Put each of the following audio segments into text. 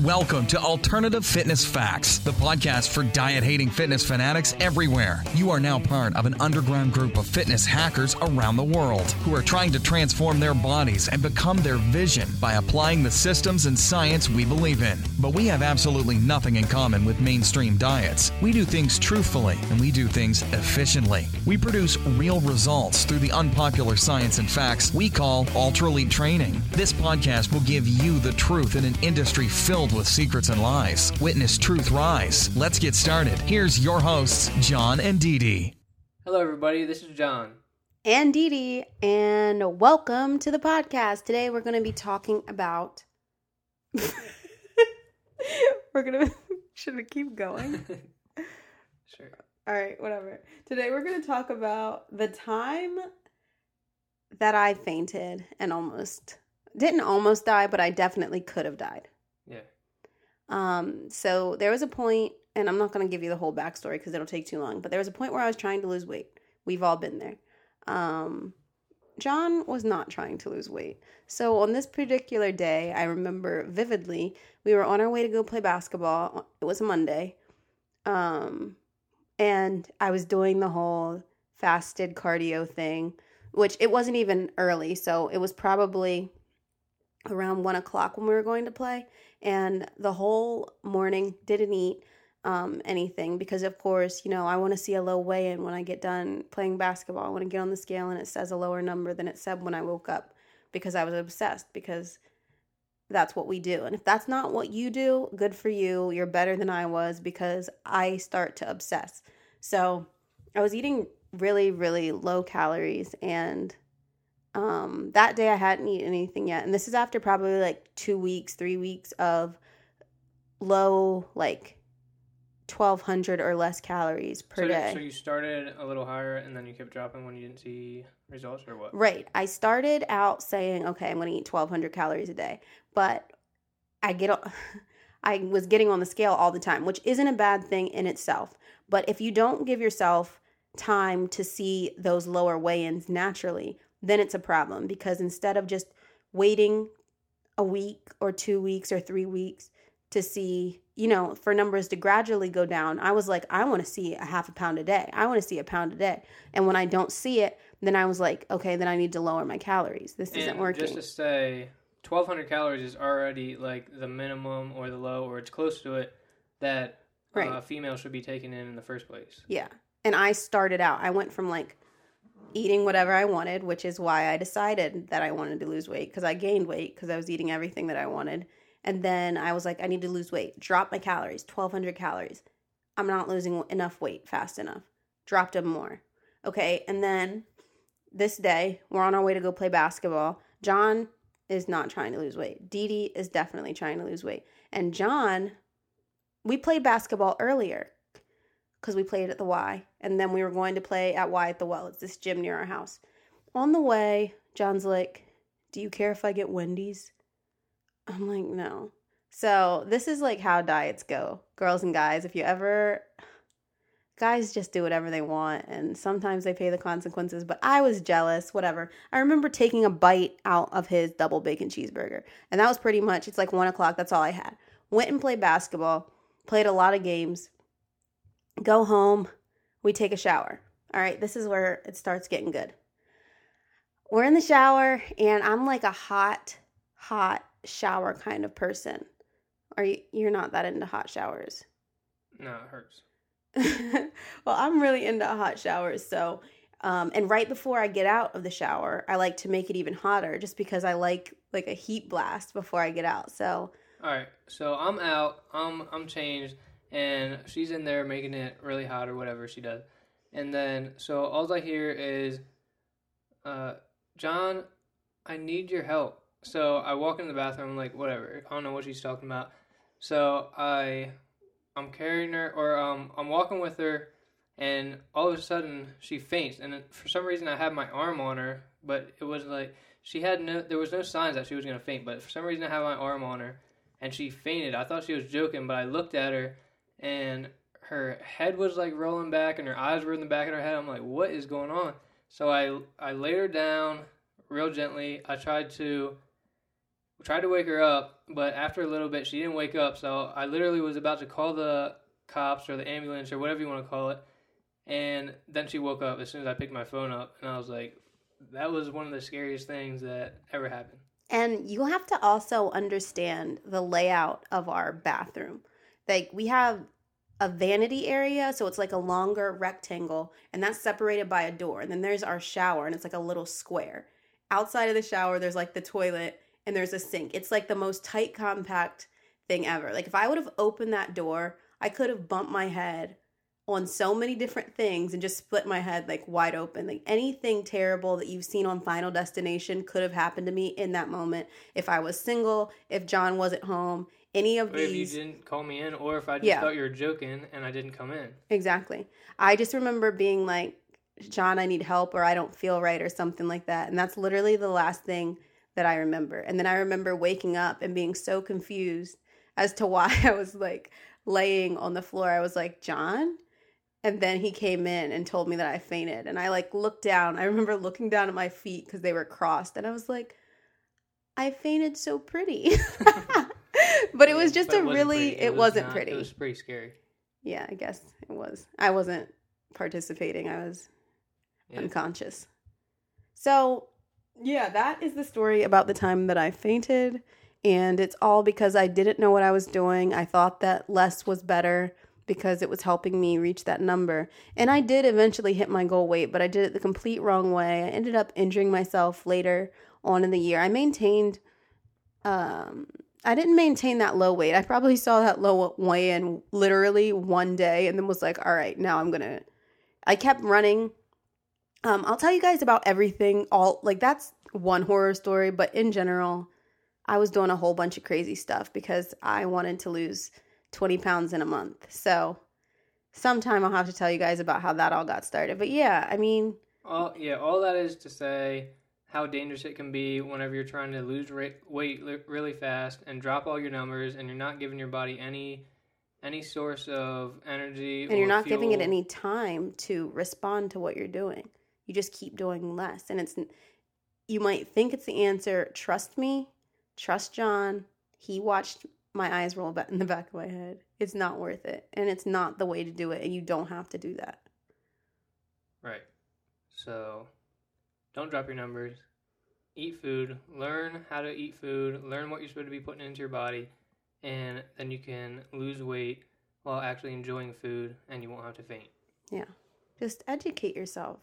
Welcome to Alternative Fitness Facts, the podcast for diet hating fitness fanatics everywhere. You are now part of an underground group of fitness hackers around the world who are trying to transform their bodies and become their vision by applying the systems and science we believe in. But we have absolutely nothing in common with mainstream diets. We do things truthfully and we do things efficiently. We produce real results through the unpopular science and facts we call Ultra Elite Training. This podcast will give you the truth in an industry filled with secrets and lies. Witness truth rise. Let's get started. Here's your hosts, John and Dee Dee. Hello, everybody. This is John. and Dee Dee, and welcome to the podcast. Today we're going to be talking about. we're going to. Should we keep going? Sure. All right, whatever. Today we're going to talk about the time that I fainted and almost. Didn't almost die, but I definitely could have died. Um, so there was a point, and I'm not going to give you the whole backstory because it'll take too long, but there was a point where I was trying to lose weight. We've all been there. Um, John was not trying to lose weight. So on this particular day, I remember vividly, we were on our way to go play basketball. It was a Monday. Um, and I was doing the whole fasted cardio thing, which it wasn't even early. So it was probably around one o'clock when we were going to play and the whole morning didn't eat um, anything because of course you know i want to see a low weigh-in when i get done playing basketball. I want to get on the scale and it says a lower number than it said when i woke up because i was obsessed because that's what we do. And if that's not what you do good for you. You're better than i was because i start to obsess. So i was eating really really low calories and um, that day I hadn't eaten anything yet. And this is after probably like two weeks, three weeks of low, like 1200 or less calories per so, day. So you started a little higher and then you kept dropping when you didn't see results, or what? Right. I started out saying, okay, I'm going to eat 1200 calories a day. But I get, I was getting on the scale all the time, which isn't a bad thing in itself. But if you don't give yourself time to see those lower weigh ins naturally, then it's a problem because instead of just waiting a week or two weeks or three weeks to see, you know, for numbers to gradually go down, I was like, I want to see a half a pound a day. I want to see a pound a day. And when I don't see it, then I was like, okay, then I need to lower my calories. This isn't working. just to say, 1,200 calories is already like the minimum or the low, or it's close to it, that uh, Right. female should be taking in in the first place. Yeah. And I started out, I went from like eating whatever I wanted, which is why I decided that I wanted to lose weight because I gained weight because I was eating everything that I wanted. And then I was like, I need to lose weight, drop my calories, 1200 calories. I'm not losing enough weight fast enough. Dropped them more. Okay. And then this day, we're on our way to go play basketball. John is not trying to lose weight. Dee Dee is definitely trying to lose weight. And John, we played basketball earlier because we played at the Y. And then we were going to play at Y at the Well. It's this gym near our house. On the way, John's like, Do you care if I get Wendy's? I'm like, No. So this is like how diets go, girls and guys. If you ever. Guys just do whatever they want, and sometimes they pay the consequences. But I was jealous, whatever. I remember taking a bite out of his double bacon cheeseburger, and that was pretty much. It's like one o'clock. That's all I had. Went and played basketball, played a lot of games, go home, we take a shower. All right, this is where it starts getting good. We're in the shower, and I'm like a hot, hot shower kind of person. Are you? You're not that into hot showers. No, it hurts. well, I'm really into hot showers, so. Um, and right before I get out of the shower, I like to make it even hotter, just because I like like a heat blast before I get out. So All right, so I'm out. I'm I'm changed, and she's in there making it really hot or whatever she does. And then so all I hear is, uh, John, I need your help. So I walk into the bathroom. Like, whatever. I don't know what she's talking about. So I, I'm carrying her, or um, I'm walking with her, and all of a sudden she faints. And for some reason I had my arm on her, but it was like she had no. There was no signs that she was gonna faint. But for some reason I had my arm on her, and she fainted. I thought she was joking, but I looked at her, and her head was like rolling back, and her eyes were in the back of her head. I'm like, what is going on? So I I laid her down real gently. I tried to tried to wake her up, but after a little bit, she didn't wake up. So I literally was about to call the cops or the ambulance or whatever you want to call it. And then she woke up as soon as I picked my phone up. And I was like, that was one of the scariest things that ever happened. And you have to also understand the layout of our bathroom. Like we have a vanity area, so it's like a longer rectangle, and that's separated by a door. And then there's our shower, and it's like a little square. Outside of the shower, there's like the toilet, and there's a sink. It's like the most tight, compact thing ever. Like if I would have opened that door, I could have bumped my head on so many different things and just split my head like wide open. Like anything terrible that you've seen on Final Destination could have happened to me in that moment. If I was single, if John wasn't home, any of or these. if you didn't call me in, or if I just Yeah. thought you were joking and I didn't come in. Exactly. I just remember being like, John, I need help or I don't feel right or something like that. And that's literally the last thing that I remember. And then I remember waking up and being so confused as to why I was like laying on the floor. I was like, John? And then he came in and told me that I fainted. And I like looked down. I remember looking down at my feet because they were crossed. And I was like, I fainted so pretty. but it was just But a wasn't really, pretty. it, wasn't not- pretty. It was pretty scary. Yeah, I guess it was. I wasn't participating. I was Yeah. unconscious. So, yeah, that is the story about the time that I fainted. And it's all because I didn't know what I was doing. I thought that less was better because it was helping me reach that number. And I did eventually hit my goal weight, but I did it the complete wrong way. I ended up injuring myself later on in the year. I maintained um I didn't maintain that low weight. I probably saw that low weigh in literally one day and then was like, all right, now I'm going to. I kept running. Um, I'll tell you guys about everything. All like that's one horror story, but in general, I was doing a whole bunch of crazy stuff because I wanted to lose 20 pounds in a month. So sometime I'll have to tell you guys about how that all got started. But yeah, I mean, All yeah, all that is to say how dangerous it can be whenever you're trying to lose weight really fast and drop all your numbers, and you're not giving your body any any source of energy. and you're not giving it any time to respond to what you're doing. You just keep doing less, and it's you might think it's the answer. Trust me, trust John. He watched my eyes roll back in the back of my head. It's not worth it, and it's not the way to do it. And you don't have to do that. Right. So, don't drop your numbers. Eat food. Learn how to eat food. Learn what you're supposed to be putting into your body, and then you can lose weight while actually enjoying food, and you won't have to faint. Yeah, just educate yourself.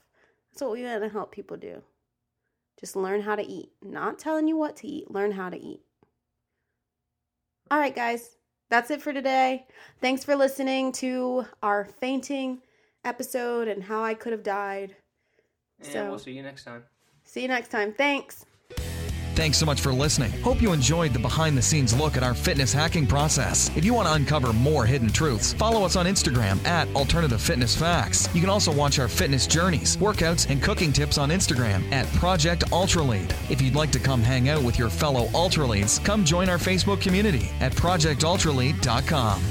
That's what we want to help people do. Just learn how to eat. Not telling you what to eat. Learn how to eat. All right, guys. That's it for today. Thanks for listening to our fainting episode and how I could have died. And So- we'll see you next time. See you next time. Thanks. Thanks so much for listening. Hope you enjoyed the behind the scenes look at our fitness hacking process. If you want to uncover more hidden truths, follow us on Instagram at Alternative Fitness Facts. You can also watch our fitness journeys, workouts, and cooking tips on Instagram at Project Ultralead. If you'd like to come hang out with your fellow Ultraleads, come join our Facebook community at projectultralead.com.